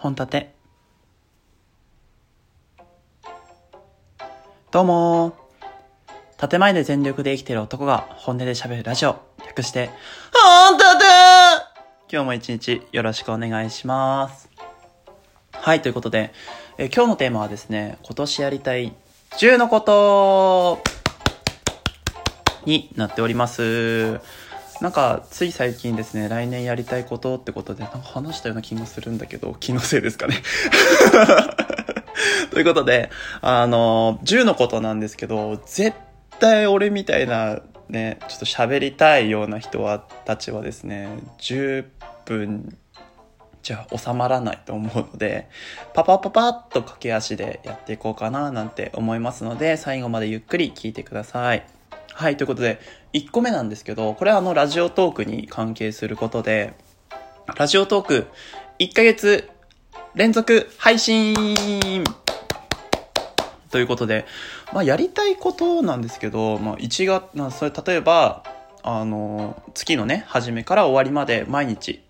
本立て。どうも。建前で全力で生きてる男が本音で喋るラジオ。略して本立て。今日も一日よろしくお願いします。はいということで、え今日のテーマはですね今年やりたい10のことになっております。なんかつい最近ですね来年やりたいことってことでなんか話したような気がするんだけど気のせいですかね ということであの10のことなんですけど絶対俺みたいなねちょっと喋りたいような人はたちはですね10分じゃ収まらないと思うのでパパパパッと駆け足でやっていこうかななんて思いますので最後までゆっくり聞いてください。はい、ということで、1個目なんですけど、これはあの、ラジオトークに関係することで、ラジオトーク、1ヶ月連続配信ということで、まあ、やりたいことなんですけど、まあ、1月、まあ、それ、例えば、あの、月のね、初めから終わりまで毎日、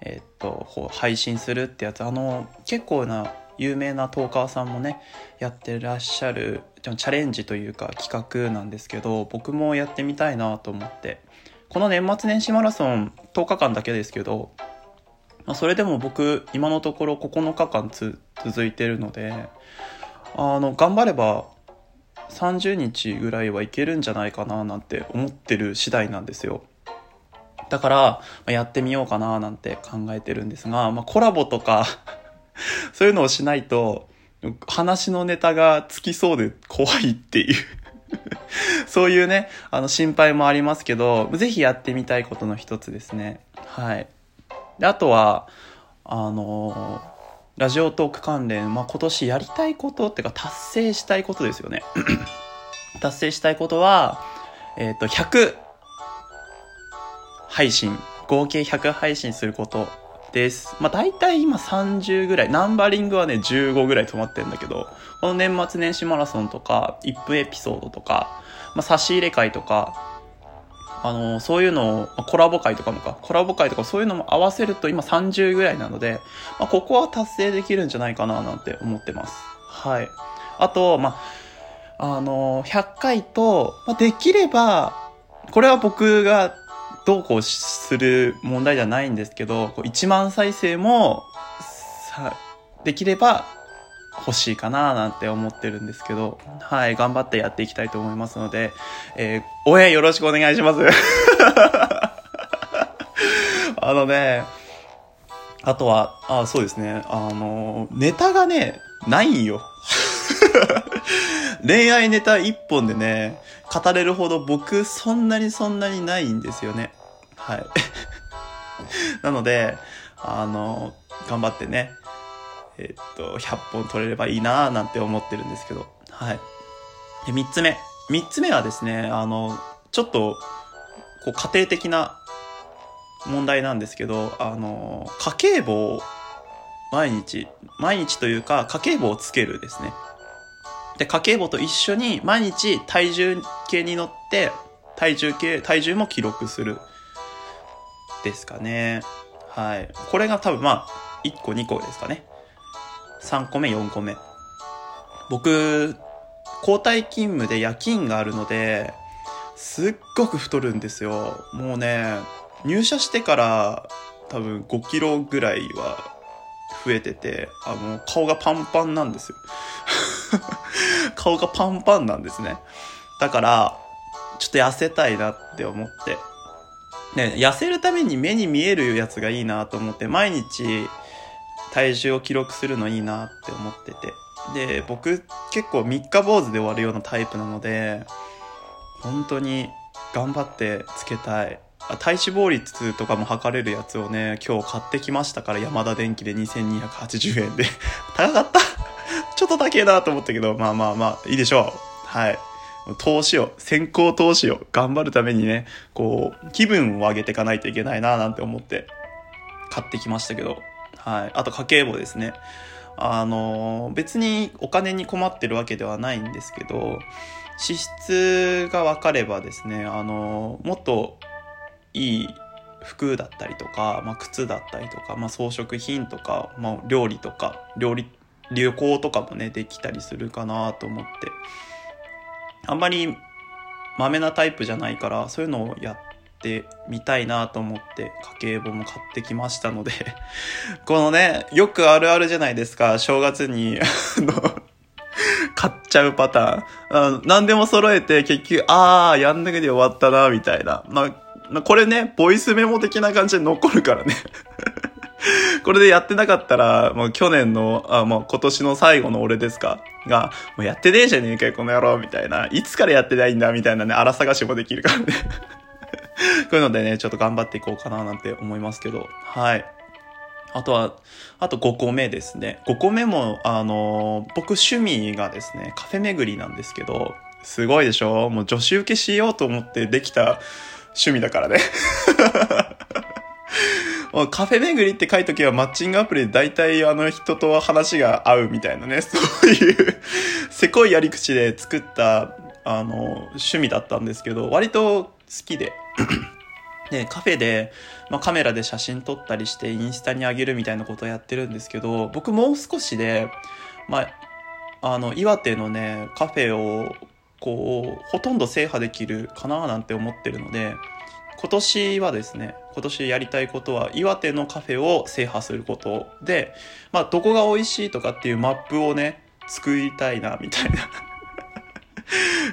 えっと、配信するってやつ、あの、結構な有名なトーカーさんもね、やってらっしゃるチャレンジというか企画なんですけど僕もやってみたいなと思って。この年末年始マラソン10日間だけですけど、まあ、それでも僕今のところ9日間続いてるのであの頑張れば30日ぐらいはいけるんじゃないかななんて思ってる次第なんですよ。だから、やってみようかななんて考えてるんですが、まあ、コラボとか そういうのをしないと話のネタがつきそうで怖いっていう そういうね、あの心配もありますけど、ぜひやってみたいことの一つですね。はい。で、あとは、あのラジオトーク関連、まあ、今年やりたいことっていうか達成したいことですよね。達成したいことは、えっ、と、100配信、合計100配信することです。まあ大体今30ぐらい、ナンバリングはね15ぐらい止まってんだけど、この年末年始マラソンとか、1分エピソードとか、まあ差し入れ会とか、あのそういうのを、まあコラボ会とかもか、コラボ会とかそういうのも合わせると今30ぐらいなので、まあここは達成できるんじゃないかななんて思ってます。はい。あと、まあ、あの100回と、まあ、できれば、これは僕がどうこうする問題じゃないんですけど、こう1万再生も、さ、できれば欲しいかななんて思ってるんですけど、はい、頑張ってやっていきたいと思いますので、えー、応援よろしくお願いします。あのね、あとは、あ、そうですね、あの、ネタがね、ないんよ。恋愛ネタ一本でね、語れるほど僕そんなにそんなにないんですよね。はい。なので、あの、頑張ってね、えっと、100本取れればいいなぁなんて思ってるんですけど、はい。で、3つ目。3つ目はですね、あの、ちょっと、こう、家庭的な問題なんですけど、あの、家計簿を毎日、毎日というか、家計簿をつけるですね。で、家計簿と一緒に毎日体重計に乗って、体重計、体重も記録する。ですかね。はい。これが多分まあ、1個2個ですかね。3個目、4個目。僕、交代勤務で夜勤があるので、すっごく太るんですよ。もうね、入社してから多分5キロぐらいは増えてて、あの、顔がパンパンなんですよ。顔がパンパンなんですね。だから、ちょっと痩せたいなって思って。ね、痩せるために目に見えるやつがいいなと思って、毎日体重を記録するのいいなって思ってて。で、僕結構三日坊主で終わるようなタイプなので、本当に頑張ってつけたい。体脂肪率とかも測れるやつをね、今日買ってきましたから、山田電機で2280円で。高かったちょっと高えなと思ったけど、まあまあまあ、いいでしょう。はい。投資を、先行投資を頑張るためにね、こう、気分を上げていかないといけないななんて思って買ってきましたけど、はい。あと家計簿ですね。あの、別にお金に困ってるわけではないんですけど、支出が分かればですね、あの、もっといい服だったりとか、まあ、靴だったりとか、まあ、装飾品とか、まあ、料理とか料理旅行とかもねできたりするかなと思ってあんまりまめなタイプじゃないからそういうのをやってみたいなと思って家計簿も買ってきましたので このねよくあるあるじゃないですか正月にあの買っちゃうパターン。何でも揃えて結局、あー、やんだけで終わったな、みたいな。まあ、これね、ボイスメモ的な感じで残るからね。これでやってなかったら、もう去年の、あ、もう今年の最後の俺ですか？が、もうやってねえじゃねえかよ、この野郎、みたいな。いつからやってないんだ、みたいなね、荒探しもできるからね。こういうのでね、ちょっと頑張っていこうかな、なんて思いますけど。はい。あとは、あと5個目ですね。5個目も、あの、僕趣味がですね、カフェ巡りなんですけど、すごいでしょ？もう女子受けしようと思ってできた趣味だからね。カフェ巡りって書いときはマッチングアプリで大体あの人と話が合うみたいなね、そういうせこいやり口で作ったあの趣味だったんですけど、割と好きで。で、カフェで、まあ、カメラで写真撮ったりしてインスタに上げるみたいなことをやってるんですけど、僕もう少しで、まあ、あの、岩手のね、カフェを、こう、ほとんど制覇できるかななんて思ってるので、今年はですね、今年やりたいことは、岩手のカフェを制覇することで、まあ、どこが美味しいとかっていうマップをね、作りたいな、みたいな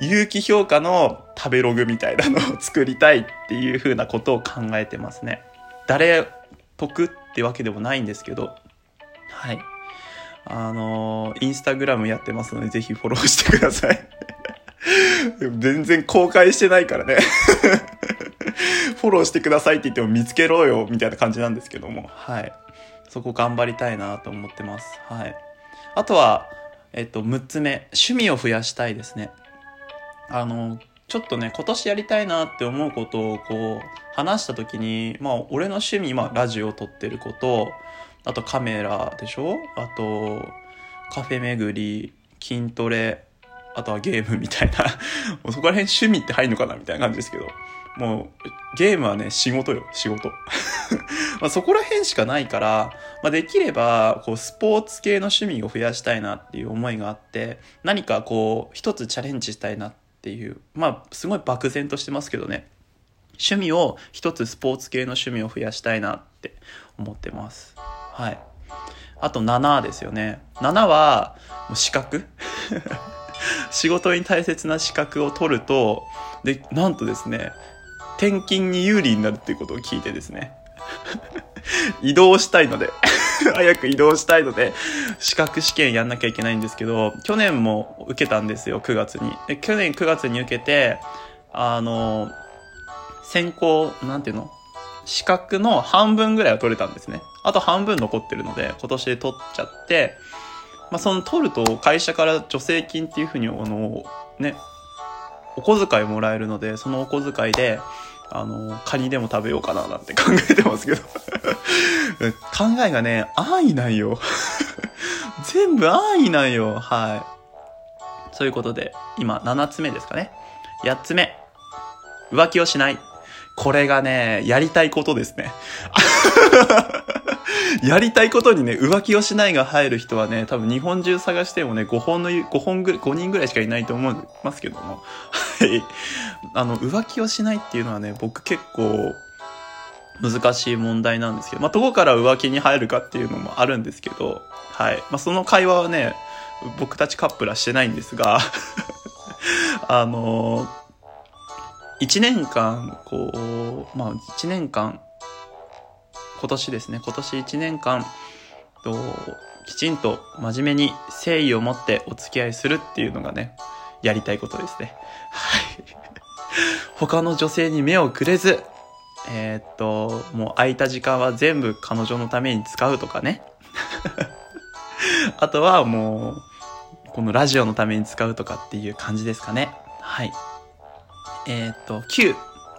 有機評価の食べログみたいなのを 作りたいっていう風なことを考えてますね。誰得ってわけでもないんですけど、はい。あのー、インスタグラムやってますので、ぜひフォローしてください。全然公開してないからねフォローしてくださいって言っても見つけろよ、みたいな感じなんですけども、はい。そこ頑張りたいなと思ってます。はい。あとは、えっと、6つ目、趣味を増やしたいですね。あの、ちょっとね、今年やりたいなって思うことをこう、話した時に、まあ、俺の趣味、まあ、ラジオを撮ってること、あとカメラでしょ？あと、カフェ巡り、筋トレ、あとはゲームみたいな そこら辺趣味って入るのかな？みたいな感じですけど。もう、ゲームはね、仕事よ、仕事。まあそこら辺しかないから、まあ、できれば、こう、スポーツ系の趣味を増やしたいなっていう思いがあって、何かこう、一つチャレンジしたいなっていう、まあ、すごい漠然としてますけどね。趣味を、一つスポーツ系の趣味を増やしたいなって思ってます。はい。あと7ですよね。7は、もう資格 仕事に大切な資格を取ると、で、なんとですね、転勤に有利になるっていうことを聞いてですね 移動したいので 早く移動したいので、資格試験やんなきゃいけないんですけど、去年も受けたんですよ、9月に。去年9月に受けて、あの、先行、なんていうの？資格の半分ぐらいは取れたんですね。あと半分残ってるので、今年で取っちゃって、まあ、その取ると会社から助成金っていうふうに、あの、ね、お小遣いもらえるので、そのお小遣いで、あの、カニでも食べようかななんて 考えてますけど 考えがね、安易なんよ 全部安易なんよ。はい。そういうことで、今、7つ目ですかね。8つ目。浮気をしない。これがね、やりたいことですね。やりたいことにね、浮気をしないが入る人はね、多分日本中探してもね、5本の、5本ぐらい、5人ぐらいしかいないと思いますけども。はい。あの、浮気をしないっていうのはね、僕結構、難しい問題なんですけど、まあ、どこから浮気に入るかっていうのもあるんですけど、はい。まあ、その会話はね、僕たちカップルはしてないんですが あの1年間、こう、まあ、1年間、今年ですね、今年1年間、と、きちんと真面目に誠意を持ってお付き合いするっていうのがね、やりたいことですね。はい。他の女性に目をくれず、えー、っと、もう空いた時間は全部彼女のために使うとかね。あとはもう、このラジオのために使うとかっていう感じですかね。はい。えー、っと、9、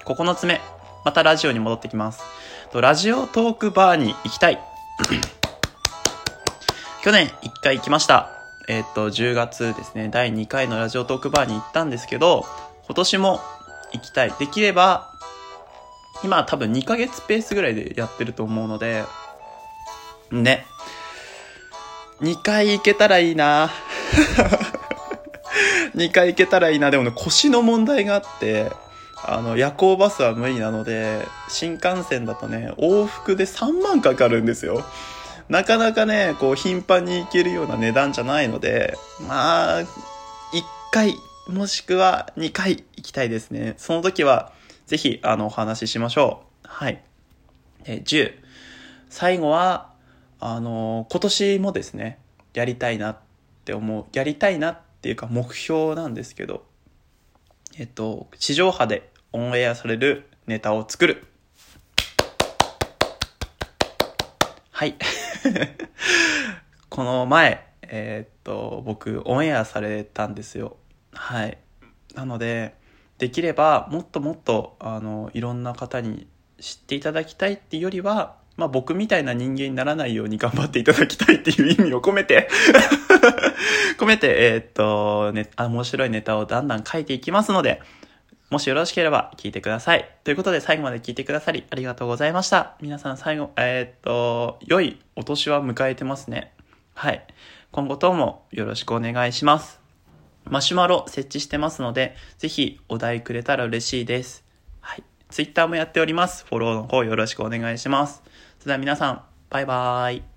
9つ目。またラジオに戻ってきます。とラジオトークバーに行きたい。去年1回行きました。えー、っと、10月ですね、第2回のラジオトークバーに行ったんですけど、今年も行きたい。できれば、今多分2ヶ月ペースぐらいでやってると思うので、ね。2回行けたらいいな 2回行けたらいいな。でもね、腰の問題があって、あの、夜行バスは無理なので、新幹線だとね、往復で3万かかるんですよ。なかなかね、こう、頻繁に行けるような値段じゃないので、まあ、1回、もしくは2回行きたいですね。その時は、ぜひ、あの、お話ししましょう。はい。え、10。最後は、あの、今年もですね、やりたいなって思う、やりたいなっていうか目標なんですけど、えっと、地上波でオンエアされるネタを作る。はい。この前、えー、っと、僕、オンエアされたんですよ。はい。なので、できれば、もっともっと、あの、いろんな方に知っていただきたいっていうよりは、まあ僕みたいな人間にならないように頑張っていただきたいっていう意味を込めて 込めて、えー、っと、ね、面白いネタをだんだん書いていきますので、もしよろしければ聞いてください。ということで最後まで聞いてくださりありがとうございました。皆さん最後、えー、っと、良いお年は迎えてますね。はい。今後ともよろしくお願いします。マシュマロ設置してますので、ぜひお題くれたら嬉しいです。はい。ツイッターもやっております。フォローの方よろしくお願いします。それでは皆さん、バイバーイ。